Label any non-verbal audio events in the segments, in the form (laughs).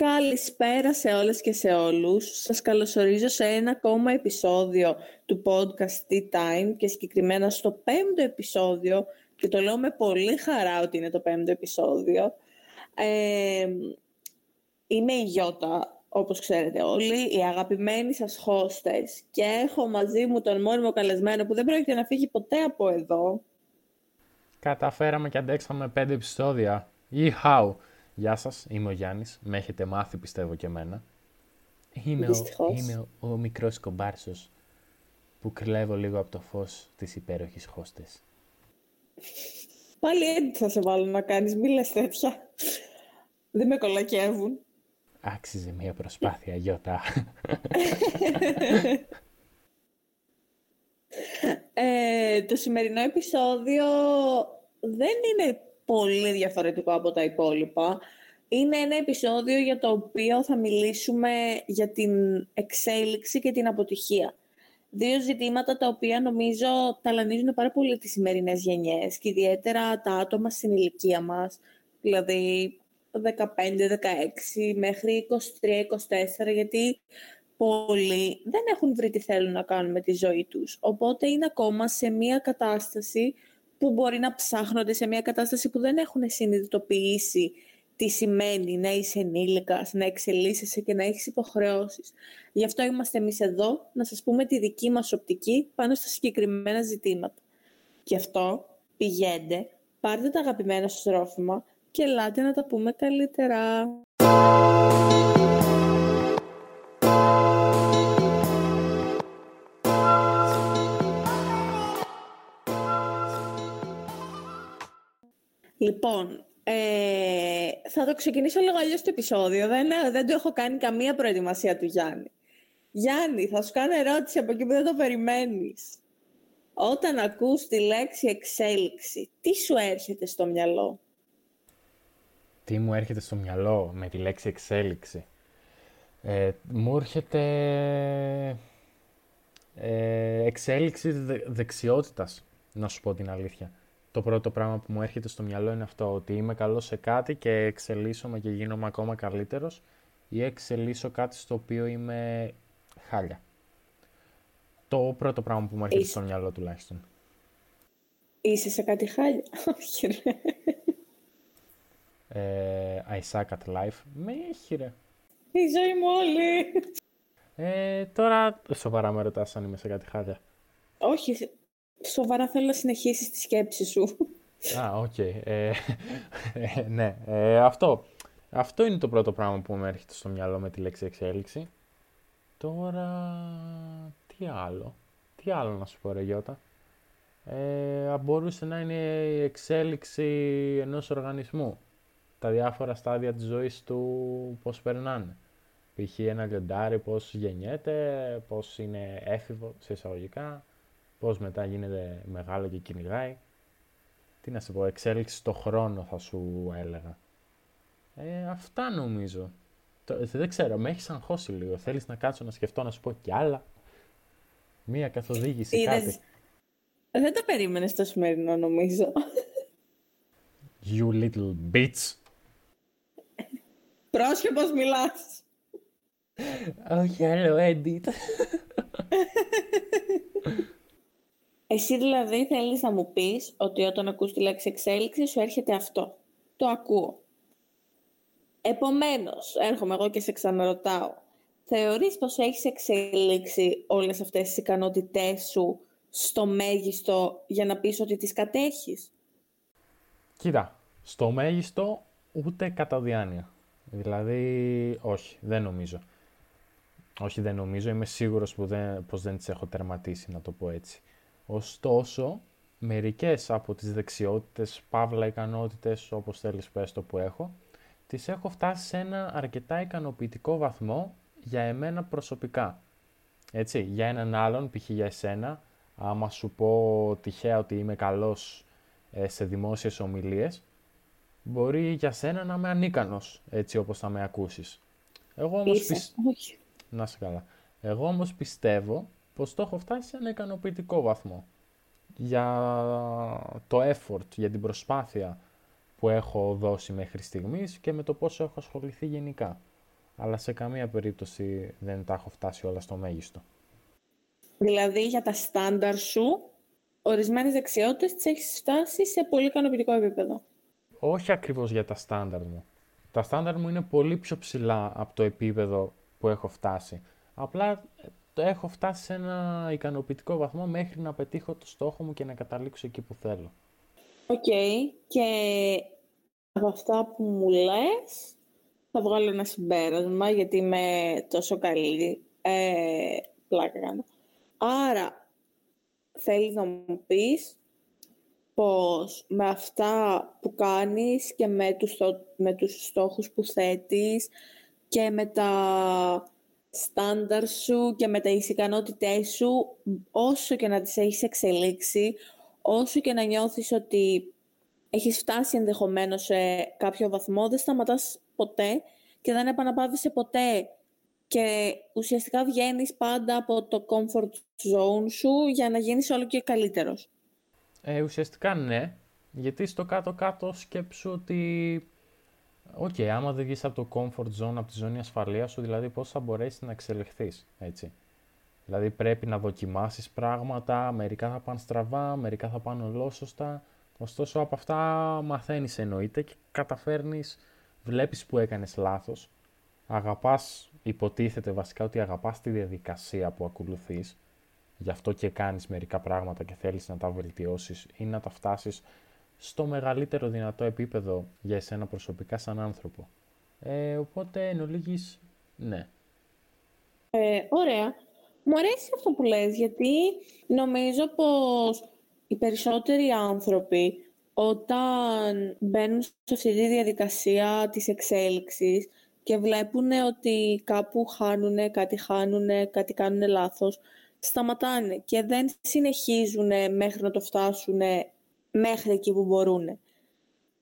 Καλησπέρα σε όλες και σε όλους. Σας καλωσορίζω σε ένα ακόμα επεισόδιο του podcast Tea Time και συγκεκριμένα στο πέμπτο επεισόδιο και το λέω με πολύ χαρά ότι είναι το πέμπτο επεισόδιο. Ε, είμαι η Γιώτα, όπως ξέρετε όλοι, η αγαπημένη σας hostess και έχω μαζί μου τον μόνιμο καλεσμένο που δεν πρόκειται να φύγει ποτέ από εδώ. Καταφέραμε και αντέξαμε πέντε επεισόδια. Ιχάου! Γεια σας, είμαι ο Γιάννης. Με έχετε μάθει πιστεύω και εμένα. Είμαι, ο, είμαι ο, ο μικρός κομπάρσος που κλέβω λίγο από το φως της υπέροχης χώστες. Πάλι έτσι θα σε βάλω να κάνεις, μη λες τέτοια. Δεν με κολακεύουν. Άξιζε μια προσπάθεια, Γιώτα. ε, το σημερινό επεισόδιο δεν είναι πολύ διαφορετικό από τα υπόλοιπα. Είναι ένα επεισόδιο για το οποίο θα μιλήσουμε για την εξέλιξη και την αποτυχία. Δύο ζητήματα τα οποία νομίζω ταλανίζουν πάρα πολύ τις σημερινές γενιές και ιδιαίτερα τα άτομα στην ηλικία μας, δηλαδή 15-16 μέχρι 23-24, γιατί πολλοί δεν έχουν βρει τι θέλουν να κάνουν με τη ζωή τους. Οπότε είναι ακόμα σε μια κατάσταση που μπορεί να ψάχνονται σε μια κατάσταση που δεν έχουν συνειδητοποιήσει τι σημαίνει να είσαι ενήλικας, να εξελίσσεσαι και να έχεις υποχρεώσεις. Γι' αυτό είμαστε εμείς εδώ να σας πούμε τη δική μας οπτική πάνω στα συγκεκριμένα ζητήματα. Γι' αυτό πηγαίνετε, πάρτε τα αγαπημένα σας τρόφιμα και ελάτε να τα πούμε καλύτερα. Λοιπόν, ε, θα το ξεκινήσω λίγο αλλιώς το επεισόδιο. Δεν, δεν το έχω κάνει καμία προετοιμασία του Γιάννη. Γιάννη, θα σου κάνω ερώτηση από εκεί που δεν το περιμένεις. Όταν ακούς τη λέξη εξέλιξη, τι σου έρχεται στο μυαλό; Τι μου έρχεται στο μυαλό με τη λέξη εξέλιξη; Ε, μου έρχεται ε, εξέλιξη δε, δεξιότητας, να σου πω την αλήθεια το πρώτο πράγμα που μου έρχεται στο μυαλό είναι αυτό, ότι είμαι καλός σε κάτι και εξελίσσομαι και γίνομαι ακόμα καλύτερος ή εξελίσσω κάτι στο οποίο είμαι χάλια. Το πρώτο πράγμα που μου έρχεται στο μυαλό τουλάχιστον. Είσαι σε κάτι χάλια. (laughs) Όχι ρε. Ε, I suck at life. Με έχει ρε. Η ζωή μου όλη. Ε, τώρα σοβαρά με ρωτάς αν είμαι σε κάτι χάλια. Όχι, Σοβαρά θέλω να συνεχίσεις τη σκέψη σου. Α, OK. Okay. Ε, ε, ναι, ε, αυτό. Αυτό είναι το πρώτο πράγμα που μου έρχεται στο μυαλό με τη λέξη εξέλιξη. Τώρα, τι άλλο; Τι άλλο να σου πω, ρε Γιώτα; Ε, μπορούσε να είναι η εξέλιξη ενός οργανισμού. Τα διάφορα στάδια της ζωής του πώς περνάνε. Π.χ. ένα λιοντάρι πώς γεννιέται, πώς είναι έφηβο σε εισαγωγικά, πώς μετά γίνεται μεγάλο και κυνηγάει. Τι να σε πω, εξέλιξη στο χρόνο θα σου έλεγα. Ε, αυτά νομίζω. δεν ξέρω, με έχεις αγχώσει λίγο. Θέλεις να κάτσω να σκεφτώ να σου πω κι άλλα. Μία καθοδήγηση, κάτι. Δεν το περίμενες το σημερινό νομίζω. You little bitch. Πρόσχε πώς μιλάς. Όχι άλλο edit. (laughs) Εσύ δηλαδή θέλεις να μου πεις ότι όταν ακούς τη λέξη εξέλιξη σου έρχεται αυτό. Το ακούω. Επομένως, έρχομαι εγώ και σε ξαναρωτάω. Θεωρείς πως έχεις εξελίξει όλες αυτές τις ικανότητές σου στο μέγιστο για να πεις ότι τις κατέχεις; Κοίτα, στο μέγιστο ούτε κατά διάνοια. Δηλαδή, όχι, δεν νομίζω. Όχι, δεν νομίζω. Είμαι σίγουρος που δεν, πως δεν τις έχω τερματίσει, να το πω έτσι. Ωστόσο, μερικές από τις δεξιότητες, παύλα ικανότητες, όπως θέλεις πες το που έχω, τις έχω φτάσει σε ένα αρκετά ικανοποιητικό βαθμό για εμένα προσωπικά. Έτσι, για έναν άλλον, π.χ. για εσένα, άμα σου πω τυχαία ότι είμαι καλός ε, σε δημόσιες ομιλίες, μπορεί για σένα να είμαι ανίκανος, έτσι όπως θα με ακούσεις. Εγώ όμως, να σε καλά. Εγώ όμως πιστεύω πως το έχω φτάσει σε ένα ικανοποιητικό βαθμό. Για το effort, για την προσπάθεια που έχω δώσει μέχρι στιγμής και με το πόσο έχω ασχοληθεί γενικά. αλλά σε καμία περίπτωση δεν τα έχω φτάσει όλα στο μέγιστο. Δηλαδή για τα στάνταρ σου, ορισμένες δεξιότητες τις έχεις φτάσει σε πολύ ικανοποιητικό επίπεδο. Όχι ακριβώς για τα στάνταρ μου. Τα στάνταρ μου είναι πολύ πιο ψηλά από το επίπεδο που έχω φτάσει. Απλά το έχω φτάσει σε ένα ικανοποιητικό βαθμό μέχρι να πετύχω το στόχο μου και να καταλήξω εκεί που θέλω. Οκ. Και από αυτά που μου λες, θα βγάλω ένα συμπέρασμα, γιατί είμαι τόσο καλή. Ε, πλάκα κάνω. Άρα, θέλεις να μου πεις πως με αυτά που κάνεις και με τους, με τους στόχους που θέτεις και με τα στάνταρ σου και με τις ικανότητές σου, όσο και να τις έχεις εξελίξει, όσο και να νιώθεις ότι έχεις φτάσει ενδεχομένως σε κάποιο βαθμό, δεν σταματάς ποτέ και δεν επαναπαύεσαι ποτέ και ουσιαστικά βγαίνεις πάντα από το comfort zone σου για να γίνεις όλο και καλύτερος. Ε, ουσιαστικά ναι, γιατί στο κάτω-κάτω σκέψου ότι OK, okay, άμα δεν βγεις από το comfort zone, από τη ζώνη ασφαλείας σου, δηλαδή πώς θα μπορέσεις να εξελιχθείς, έτσι. Δηλαδή πρέπει να δοκιμάσεις πράγματα, μερικά θα πάνε στραβά, μερικά θα πάνε ολόσωστα. Ωστόσο από αυτά μαθαίνεις εννοείται και καταφέρνεις, βλέπεις που έκανες λάθος. Αγαπάς, υποτίθεται βασικά ότι αγαπάς τη διαδικασία που ακολουθείς. Γι' αυτό και κάνεις μερικά πράγματα και θέλεις να τα βελτιώσεις ή να τα φτάσεις στο μεγαλύτερο δυνατό επίπεδο για εσένα προσωπικά σαν άνθρωπο. Ε, οπότε εν ολίγης, ναι. Ε, ωραία. Μου αρέσει αυτό που λες, γιατί νομίζω πως οι περισσότεροι άνθρωποι όταν μπαίνουν σε αυτή τη διαδικασία της εξέλιξης και βλέπουν ότι κάπου χάνουν, κάτι χάνουν, κάτι κάνουν λάθος, σταματάνε και δεν συνεχίζουν μέχρι να το φτάσουν μέχρι εκεί που μπορούν.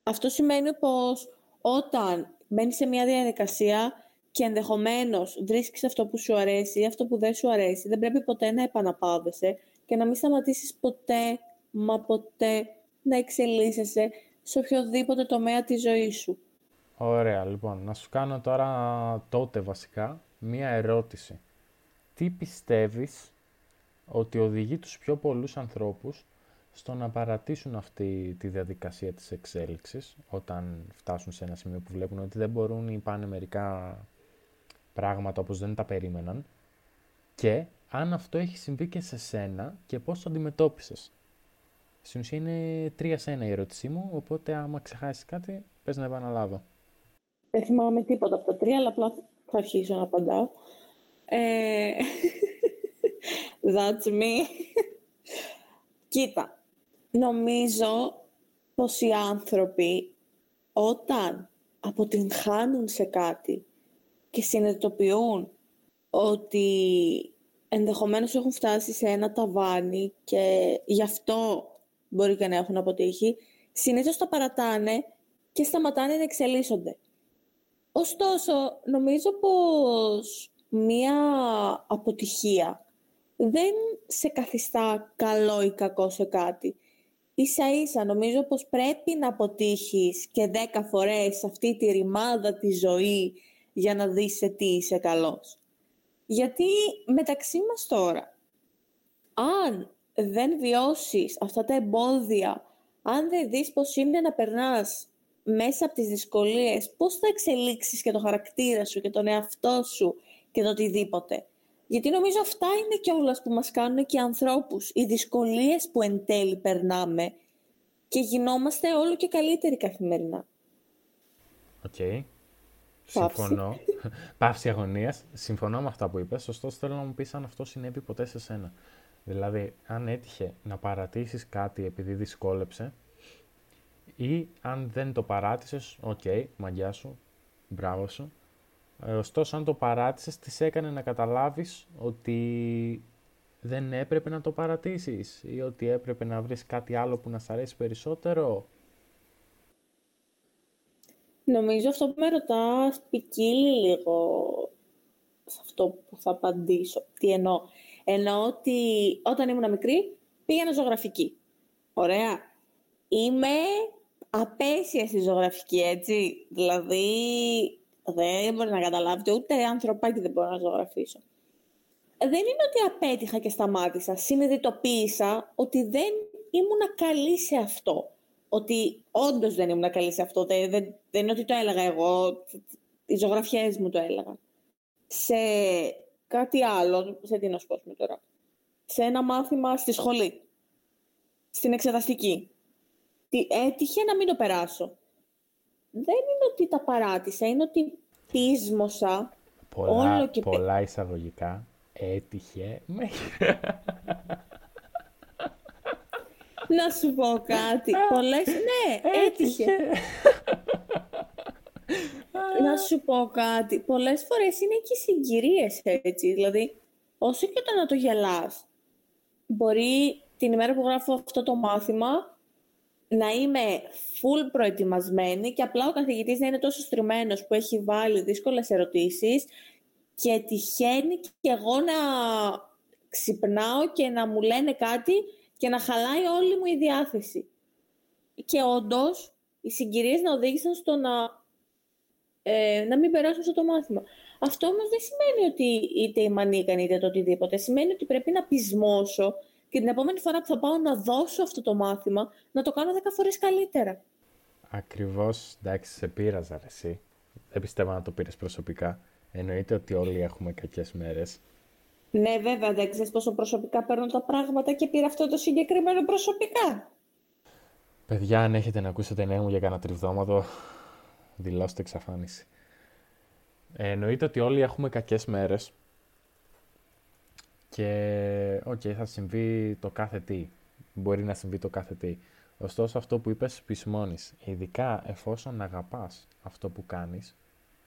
Αυτό σημαίνει πως όταν μπαίνεις σε μια διαδικασία και ενδεχομένως βρίσκεις αυτό που σου αρέσει ή αυτό που δεν σου αρέσει, δεν πρέπει ποτέ να επαναπάβεσαι και να μην σταματήσεις ποτέ, μα ποτέ να εξελίσσεσαι σε οποιοδήποτε τομέα της ζωής σου. Ωραία, λοιπόν, να σου κάνω τώρα τότε βασικά μία ερώτηση. Τι πιστεύεις ότι οδηγεί τους πιο πολλούς ανθρώπους στο να παρατήσουν αυτή τη διαδικασία της εξέλιξης όταν φτάσουν σε ένα σημείο που βλέπουν ότι δεν μπορούν ή πάνε μερικά πράγματα όπως δεν τα περίμεναν και αν αυτό έχει συμβεί και σε σένα και πώς το αντιμετώπισες. Στην ουσία είναι τρία σε ένα η ερώτησή μου, οπότε άμα ξεχάσεις κάτι, πες να επαναλάβω. Δεν θυμάμαι τίποτα από τα τρία, αλλά απλά θα αρχίσω να απαντάω. Ε... (laughs) That's me. Κοίτα, Νομίζω πως οι άνθρωποι όταν αποτυγχάνουν σε κάτι και συνειδητοποιούν ότι ενδεχομένως έχουν φτάσει σε ένα ταβάνι και γι' αυτό μπορεί και να έχουν αποτύχει, συνήθως τα παρατάνε και σταματάνε να εξελίσσονται. Ωστόσο, νομίζω πως μία αποτυχία δεν σε καθιστά καλό ή κακό σε κάτι ίσα ίσα νομίζω πως πρέπει να αποτύχεις και δέκα φορές αυτή τη ρημάδα τη ζωή για να δεις σε τι είσαι καλός. Γιατί μεταξύ μας τώρα, αν δεν βιώσεις αυτά τα εμπόδια, αν δεν δεις πως είναι να περνάς μέσα από τις δυσκολίες, πώς θα εξελίξεις και το χαρακτήρα σου και τον εαυτό σου και το οτιδήποτε. Γιατί νομίζω αυτά είναι και όλα που μας κάνουν και ανθρώπους. Οι δυσκολίες που εν τέλει περνάμε και γινόμαστε όλο και καλύτεροι καθημερινά. Οκ. Okay. Συμφωνώ. (laughs) Παύση αγωνίας. Συμφωνώ με αυτά που είπες. Ωστόσο, θέλω να μου πεις αν αυτό συνέβη ποτέ σε σένα. Δηλαδή, αν έτυχε να παρατήσεις κάτι επειδή δυσκόλεψε ή αν δεν το παράτησες, OK, okay, μαγκιά σου, μπράβο σου. Ε, ωστόσο, αν το παράτησες, τι σε έκανε να καταλάβεις ότι δεν έπρεπε να το παρατήσεις ή ότι έπρεπε να βρεις κάτι άλλο που να σ' αρέσει περισσότερο. Νομίζω αυτό που με ρωτάς ποικίλει λίγο σε αυτό που θα απαντήσω. Τι εννοώ. Εννοώ ότι όταν ήμουν μικρή πήγαινα ζωγραφική. Ωραία. Είμαι απέσια στη ζωγραφική, έτσι. Δηλαδή, δεν μπορεί να καταλάβετε, ούτε ανθρωπάκι δεν μπορώ να ζωγραφίσω. Δεν είναι ότι απέτυχα και σταμάτησα. Συνειδητοποίησα ότι δεν ήμουν καλή σε αυτό. Ότι όντως δεν ήμουν καλή σε αυτό. Δεν, δεν, δεν είναι ότι το έλεγα εγώ. Οι ζωγραφιές μου το έλεγαν. Σε κάτι άλλο, σε τι να σου πω τώρα. Σε ένα μάθημα στη σχολή. Στην εξεταστική. Έτυχε να μην το περάσω δεν είναι ότι τα παράτησα, είναι ότι πείσμωσα πολλά, όλο και... Πολλά εισαγωγικά έτυχε Να σου πω κάτι. Πολλές... Ναι, έτυχε. Να σου πω κάτι. Πολλές φορές είναι και συγκυρίες έτσι. Δηλαδή, όσο και το να το γελάς, μπορεί την ημέρα που γράφω αυτό το μάθημα να είμαι full προετοιμασμένη και απλά ο καθηγητής να είναι τόσο στριμμένος που έχει βάλει δύσκολες ερωτήσεις και τυχαίνει και εγώ να ξυπνάω και να μου λένε κάτι και να χαλάει όλη μου η διάθεση. Και όντως, οι συγκυρίες να οδήγησαν στο να, ε, να μην περάσω αυτό το μάθημα. Αυτό όμως δεν σημαίνει ότι είτε η μανίκαν είτε το οτιδήποτε. Σημαίνει ότι πρέπει να πεισμώσω και την επόμενη φορά που θα πάω να δώσω αυτό το μάθημα, να το κάνω δέκα φορές καλύτερα. Ακριβώς, εντάξει, σε πείραζα εσύ. Δεν πιστεύω να το πήρες προσωπικά. Εννοείται ότι όλοι έχουμε κακές μέρες. Ναι, βέβαια, δεν ξέρεις πόσο προσωπικά παίρνω τα πράγματα και πήρα αυτό το συγκεκριμένο προσωπικά. Παιδιά, αν έχετε να ακούσετε νέα μου για κανένα τριβδόματο, δηλώστε εξαφάνιση. Ε, εννοείται ότι όλοι έχουμε κακές μέρες και OK, okay, θα συμβεί το κάθε τι. Μπορεί να συμβεί το κάθε τι. Ωστόσο αυτό που είπες πεισμώνεις, ειδικά εφόσον αγαπάς αυτό που κάνεις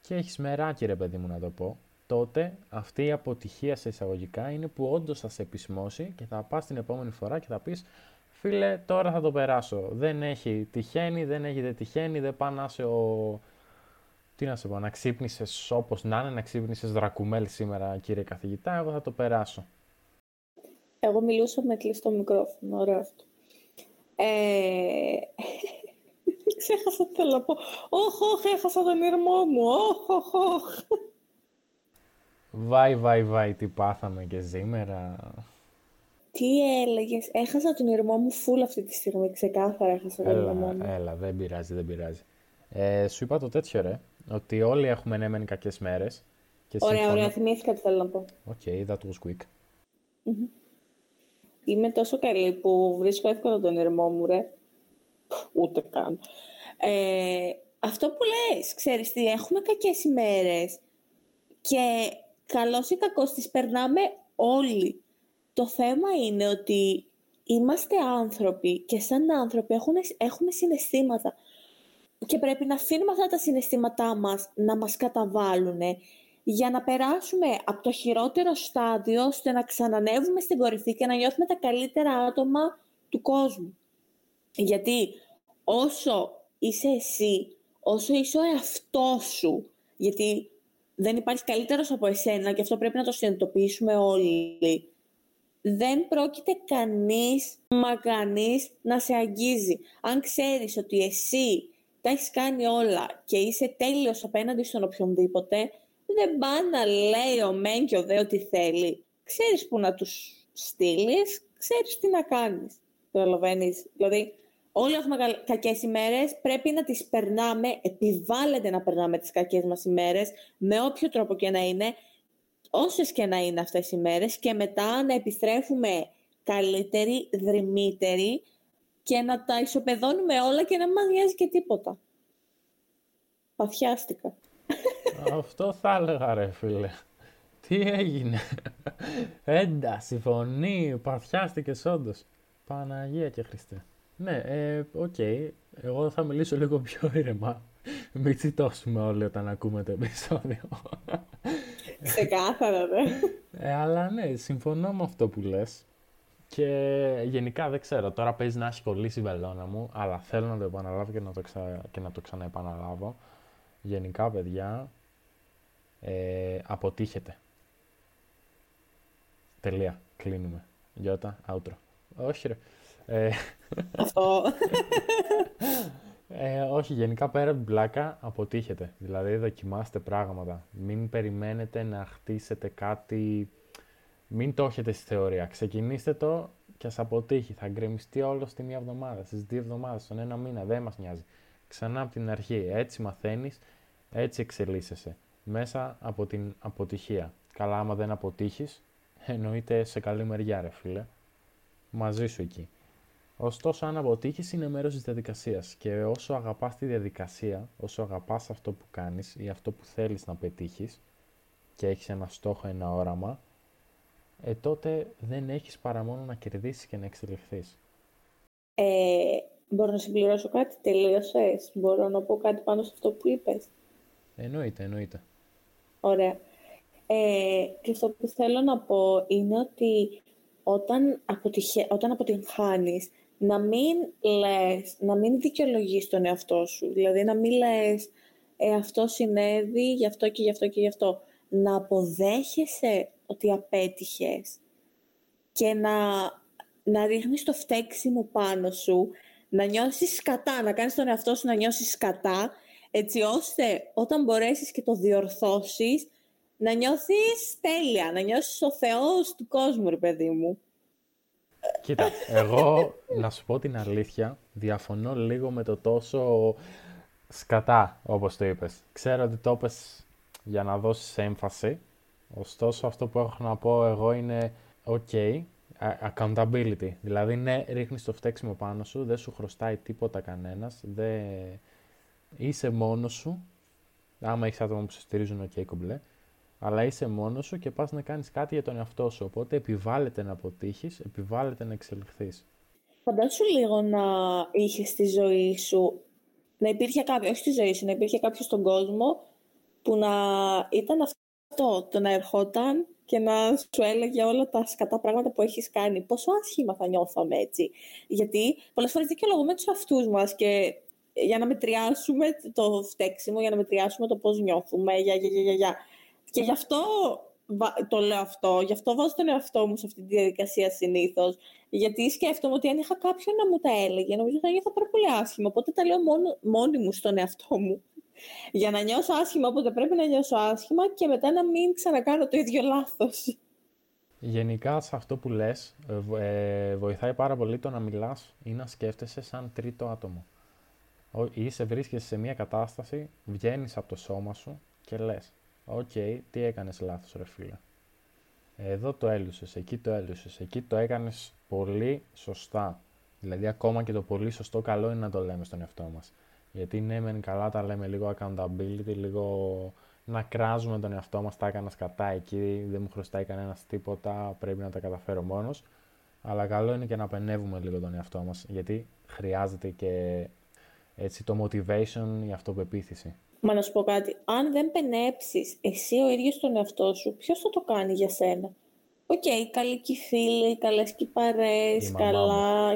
και έχεις μεράκι ρε παιδί μου να το πω, τότε αυτή η αποτυχία σε εισαγωγικά είναι που όντως θα σε πεισμώσει και θα πας την επόμενη φορά και θα πεις φίλε τώρα θα το περάσω. Δεν έχει τυχαίνει, δεν έχει δεν τυχαίνει, δεν πάει να είσαι ο... Τι να σου πω, να ξύπνησες όπως να είναι, να ξύπνησες Δρακουμέλ σήμερα κύριε καθηγητά, εγώ θα το περάσω. Εγώ μιλούσα με κλειστό μικρόφωνο, ωραίο αυτό. Ε... (laughs) Ξέχασα τι θέλω να πω. Όχ, όχ, έχασα τον ήρμό μου. Όχ, όχ, όχ. Βάι, βάι, βάι, τι πάθαμε και σήμερα. Τι έλεγες, έχασα τον ήρμό μου φουλ αυτή τη στιγμή. Ξεκάθαρα έχασα τον ήρμό μου. Έλα, δεν πειράζει, δεν πειράζει. Ε, σου είπα το τέτοιο ρε, ότι όλοι έχουμε ναι μεν κακές μέρες. Και ωραία, συμφωνώ... ωραία, θυμήθηκα τι θέλω να πω. OK, okay, that was quick. Mm-hmm. Είμαι τόσο καλή που βρίσκω εύκολα τον ειρμό μου, ρε. Ούτε καν. Ε, αυτό που λες, ξέρεις τι, έχουμε κακές ημέρες και καλώς ή κακώς τις περνάμε όλοι. Το θέμα είναι ότι είμαστε άνθρωποι και σαν άνθρωποι έχουμε, έχουμε συναισθήματα και πρέπει να αφήνουμε αυτά τα συναισθήματά μας να μας καταβάλουν για να περάσουμε από το χειρότερο στάδιο ώστε να ξανανεύουμε στην κορυφή και να νιώθουμε τα καλύτερα άτομα του κόσμου. Γιατί όσο είσαι εσύ, όσο είσαι ο εαυτός σου, γιατί δεν υπάρχει καλύτερος από εσένα και αυτό πρέπει να το συνειδητοποιήσουμε όλοι, δεν πρόκειται κανείς, μα κανείς, να σε αγγίζει. Αν ξέρεις ότι εσύ τα έχεις κάνει όλα και είσαι τέλειος απέναντι στον οποιονδήποτε, δεν πάει να λέει ο μεν και ο δε ό,τι θέλει. Ξέρεις που να τους στείλεις, ξέρεις τι να κάνεις. Καταλαβαίνεις. Δηλαδή, όλοι έχουμε κακές ημέρες, πρέπει να τις περνάμε, επιβάλλεται να περνάμε τις κακές μας ημέρες, με όποιο τρόπο και να είναι, όσες και να είναι αυτές οι ημέρες, και μετά να επιστρέφουμε καλύτεροι, δρυμύτεροι και να τα ισοπεδώνουμε όλα και να μην μας νοιάζει και τίποτα. Παθιάστηκα. Αυτό θα έλεγα ρε φίλε. Τι έγινε; Ένταση, φωνή, παθιάστηκε όντως. Παναγία και Χριστέ. Ναι, ε, OK. Okay. Εγώ θα μιλήσω λίγο πιο ήρεμα. Μην τσιτώσουμε όλοι όταν ακούμε το επεισόδιο. Ξεκάθαρα, ναι. Ε, αλλά ναι, συμφωνώ με αυτό που λες. Και γενικά δεν ξέρω, τώρα παίζει να έχει κολλήσει η βελόνα μου, αλλά θέλω να το επαναλάβω και να το, ξα... και να το ξαναεπαναλάβω. Γενικά, παιδιά, ε, αποτύχετε. Τελεία. Κλείνουμε. Γιώτα, outro. Όχι ρε. Ε, Αυτό. (laughs) Ε, όχι, γενικά πέρα από την πλάκα αποτύχετε. Δηλαδή δοκιμάστε πράγματα. Μην περιμένετε να χτίσετε κάτι... Μην το έχετε στη θεωρία. Ξεκινήστε το και ας αποτύχει. Θα γκρεμιστεί όλο στη μία εβδομάδα, στις δύο εβδομάδες, στον ένα μήνα. Δεν μας νοιάζει. Ξανά από την αρχή. Έτσι μαθαίνεις, έτσι εξελίσσεσαι. Μέσα από την αποτυχία. Καλά, άμα δεν αποτύχεις, εννοείται σε καλή μεριά, ρε φίλε. Μαζί σου εκεί. Ωστόσο, αν αποτύχεις, είναι μέρος της διαδικασίας. Και όσο αγαπάς τη διαδικασία, όσο αγαπάς αυτό που κάνεις ή αυτό που θέλεις να πετύχεις και έχεις ένα στόχο, ένα όραμα, ε, τότε δεν έχεις παρά μόνο να κερδίσεις και να εξελιχθείς. Ε, μπορώ να συμπληρώσω κάτι, τελείωσες; Μπορώ να πω κάτι πάνω σε αυτό που είπες; Εννοείται, εννοείται. Ωραία. Ε, και αυτό που θέλω να πω είναι ότι όταν, αποτυχε... όταν αποτυγχάνεις, να μην λες, να μην δικαιολογείς τον εαυτό σου. Δηλαδή να μην λες, ε, αυτό συνέβη, γι' αυτό και γι' αυτό και γι' αυτό. Να αποδέχεσαι ότι απέτυχες και να, να ρίχνεις το φταίξιμο πάνω σου, να νιώσεις σκατά, να κάνεις τον εαυτό σου να νιώσεις σκατά, έτσι ώστε όταν μπορέσεις και το διορθώσεις, να νιώθεις τέλεια, να νιώσεις ο Θεός του κόσμου, ρε παιδί μου. Κοίτα, εγώ να σου πω την αλήθεια, διαφωνώ λίγο με το τόσο σκατά, όπως το είπες. Ξέρω ότι το είπες για να δώσεις έμφαση, ωστόσο αυτό που έχω να πω εγώ είναι ok, accountability. Δηλαδή, ναι, ρίχνεις το φταίξιμο πάνω σου, δεν σου χρωστάει τίποτα κανένας, δεν... είσαι μόνος σου, άμα έχεις άτομα που σε στηρίζουν ok κομπλέ, αλλά είσαι μόνος σου και πας να κάνεις κάτι για τον εαυτό σου. Οπότε επιβάλλεται να αποτύχεις, επιβάλλεται να εξελιχθείς. Φαντάσου λίγο να είχες στη ζωή σου, να υπήρχε κάποιο, όχι στη ζωή σου, να υπήρχε κάποιος στον κόσμο που να ήταν αυτό, το να ερχόταν και να σου έλεγε όλα τα σκατά πράγματα που έχεις κάνει. Πόσο άσχημα θα νιώθαμε έτσι. Γιατί πολλές φορές δικαιολογούμε τους αυτούς μας και για να μετριάσουμε το φταίξιμο, για να μετριάσουμε το πώς νιώθουμε, για, για, για, για. Και γι' αυτό το λέω αυτό, γι' αυτό βάζω τον εαυτό μου σε αυτή τη διαδικασία συνήθως. Γιατί σκέφτομαι ότι αν είχα κάποιον να μου τα έλεγε, νομίζω θα νιώθω πάρα πολύ άσχημα. Οπότε τα λέω μόνο, μόνη μου στον εαυτό μου. Για να νιώσω άσχημα, οπότε πρέπει να νιώσω άσχημα και μετά να μην ξανακάνω το ίδιο λάθος. Γενικά, σε αυτό που λες, ε, βοηθάει πάρα πολύ το να μιλάς ή να σκέφτεσαι σαν τρίτο άτομο. Είσαι, βρίσκεσαι σε μια κατάσταση, βγαίνεις από το σώμα σου και λες OK, okay, τι έκανες λάθος ρε φίλε. Εδώ το έλουσες, εκεί το έλουσες, εκεί το έκανες πολύ σωστά. Δηλαδή ακόμα και το πολύ σωστό καλό είναι να το λέμε στον εαυτό μας. Γιατί ναι, μεν καλά τα λέμε λίγο accountability, λίγο να κράζουμε τον εαυτό μας, τα έκανα κατά εκεί, δεν μου χρωστάει κανένας τίποτα, πρέπει να τα καταφέρω μόνος. Αλλά καλό είναι και να πενεύουμε λίγο τον εαυτό μας, γιατί χρειάζεται και έτσι το motivation, η αυτοπεποίθηση. Μα να σου πω κάτι, αν δεν πενέψεις εσύ ο ίδιος τον εαυτό σου, ποιος θα το κάνει για σένα; OK, okay, καλή και φίλοι, καλές και παρέες, καλά...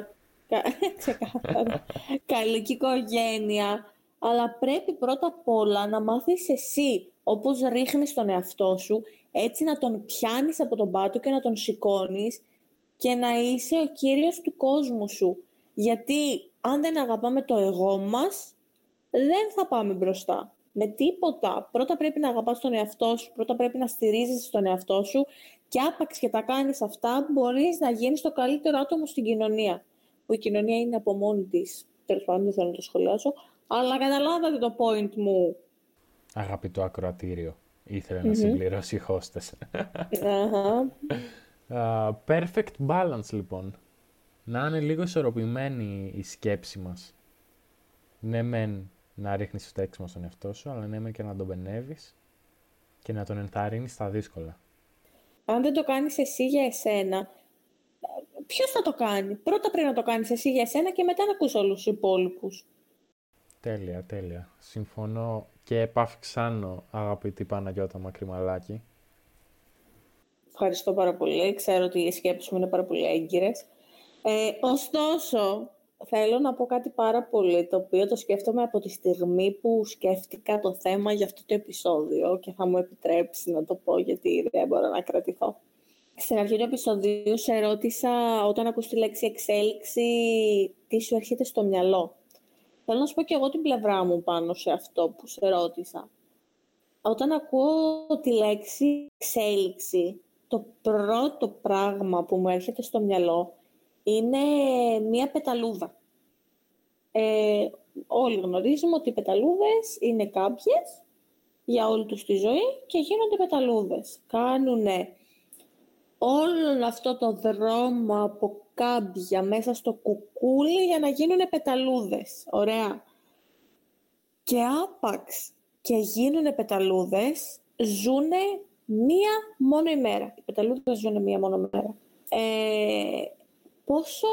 Κα... (laughs) Ξεκάθαρα. καλή και οικογένεια. Αλλά πρέπει πρώτα απ' όλα να μάθεις εσύ, όπως ρίχνεις τον εαυτό σου, έτσι να τον πιάνεις από τον πάτο και να τον σηκώνεις και να είσαι ο κύριος του κόσμου σου. Γιατί αν δεν αγαπάμε το εγώ μας, δεν θα πάμε μπροστά. Με τίποτα. Πρώτα πρέπει να αγαπάς τον εαυτό σου, πρώτα πρέπει να στηρίζεσαι στον εαυτό σου και άπαξ και τα κάνεις αυτά, μπορείς να γίνεις το καλύτερο άτομο στην κοινωνία. Που η κοινωνία είναι από μόνη της. Τέλος πάντων, δεν θέλω να το σχολιάσω. Αλλά καταλάβατε το point μου. Αγαπητό ακροατήριο. Ήθελε να συμπληρώσει οι hostess. uh, perfect balance, λοιπόν. Να είναι λίγο ισορροπημένη η σκέψη μας. Ναι, μεν να ρίχνεις φταίξιμο στον εαυτό σου, αλλά ναι και να τον πενεύει και να τον ενθαρρύνεις στα δύσκολα. Αν δεν το κάνεις εσύ για εσένα, ποιος θα το κάνει; Πρώτα πρέπει να το κάνεις εσύ για εσένα και μετά να ακούς όλους τους υπόλοιπους. Τέλεια, τέλεια. Συμφωνώ και επαυξάνω αγαπητή Παναγιώτα Μακρυμαλάκη. Ευχαριστώ πάρα πολύ. Ξέρω ότι οι σκέψεις μου είναι πάρα πολύ έγκυρες. Ε, ωστόσο, θέλω να πω κάτι πάρα πολύ, το οποίο το σκέφτομαι από τη στιγμή που σκέφτηκα το θέμα για αυτό το επεισόδιο και θα μου επιτρέψει να το πω γιατί δεν μπορώ να κρατηθώ. Στην αρχή του επεισοδίου σε ρώτησα όταν ακούς τη λέξη εξέλιξη τι σου έρχεται στο μυαλό. θέλω να σου πω και εγώ την πλευρά μου πάνω σε αυτό που σε ρώτησα. Όταν ακούω τη λέξη εξέλιξη, το πρώτο πράγμα που μου έρχεται στο μυαλό είναι μία πεταλούδα. Ε, όλοι γνωρίζουμε ότι οι πεταλούδες είναι κάποιες για όλη τους τη ζωή και γίνονται πεταλούδες. Κάνουν όλο αυτό το δρόμο από κάμπια μέσα στο κουκούλι για να γίνουν πεταλούδες. Ωραία. Και άπαξ και γίνουν πεταλούδες, ζούνε μία μόνο ημέρα. Οι πεταλούδες ζούνε μία μόνο ημέρα. Ε, πόσο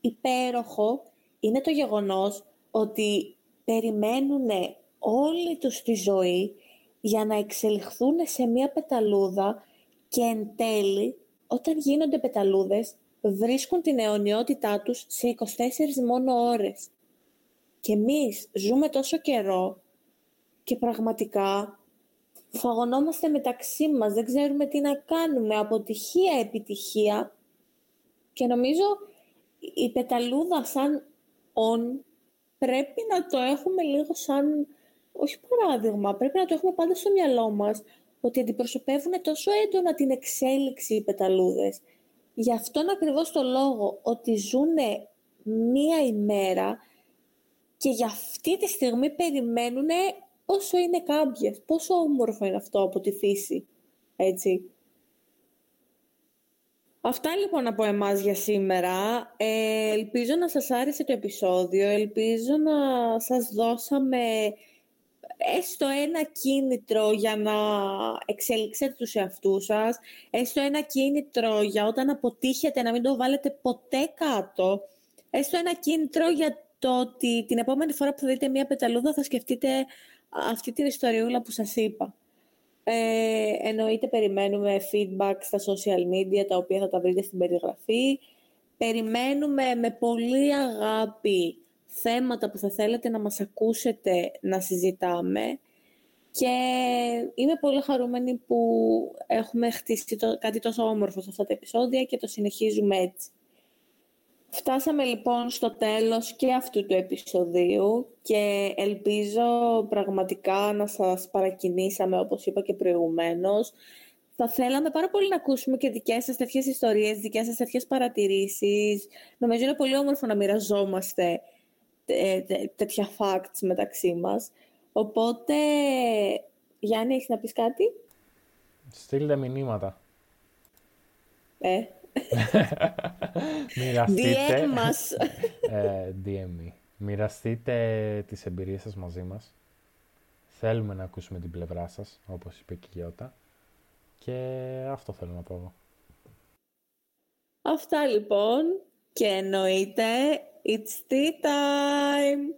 υπέροχο είναι το γεγονός ότι περιμένουν όλη τους τη ζωή για να εξελιχθούν σε μία πεταλούδα και εν τέλει, όταν γίνονται πεταλούδες, βρίσκουν την αιωνιότητά τους σε 24 μόνο ώρες. Και εμείς ζούμε τόσο καιρό και πραγματικά φαγωνόμαστε μεταξύ μας, δεν ξέρουμε τι να κάνουμε, αποτυχία, επιτυχία. Και νομίζω η πεταλούδα σαν on πρέπει να το έχουμε λίγο σαν, όχι παράδειγμα, πρέπει να το έχουμε πάντα στο μυαλό μας, ότι αντιπροσωπεύουν τόσο έντονα την εξέλιξη οι πεταλούδες. Γι' αυτόν ακριβώς το λόγο ότι ζουν μία ημέρα και για αυτή τη στιγμή περιμένουν όσο είναι κάμπιες, πόσο όμορφο είναι αυτό από τη φύση, έτσι. Αυτά λοιπόν από εμάς για σήμερα. Ε, ελπίζω να σας άρεσε το επεισόδιο. Ελπίζω να σας δώσαμε έστω ένα κίνητρο για να εξελίξετε τους εαυτούς σας. Έστω ένα κίνητρο για όταν αποτύχετε να μην το βάλετε ποτέ κάτω. Έστω ένα κίνητρο για το ότι την επόμενη φορά που θα δείτε μία πεταλούδα θα σκεφτείτε αυτή την ιστοριούλα που σας είπα. Ε, εννοείται περιμένουμε feedback στα social media, τα οποία θα τα βρείτε στην περιγραφή. Περιμένουμε με πολύ αγάπη θέματα που θα θέλετε να μας ακούσετε να συζητάμε και είμαι πολύ χαρούμενη που έχουμε χτίσει το, κάτι τόσο όμορφο σε αυτά τα επεισόδια και το συνεχίζουμε έτσι. Φτάσαμε λοιπόν στο τέλος και αυτού του επεισοδίου και ελπίζω πραγματικά να σας παρακινήσαμε όπως είπα και προηγουμένως. Θα θέλαμε πάρα πολύ να ακούσουμε και δικές σας τέτοιες ιστορίες, δικές σας τέτοιες παρατηρήσεις. Νομίζω είναι πολύ όμορφο να μοιραζόμαστε τέτοια facts μεταξύ μας. Οπότε, Γιάννη, έχεις να πεις κάτι; Στείλτε μηνύματα. Ε, (laughs) Μοιραστείτε... DM μας. (laughs) ε, DM. Μοιραστείτε τις εμπειρίες σας μαζί μας. Θέλουμε να ακούσουμε την πλευρά σας, όπως είπε και η Γιώτα. Και αυτό θέλω να πω εγώ. Αυτά λοιπόν. Και εννοείται, it's tea time!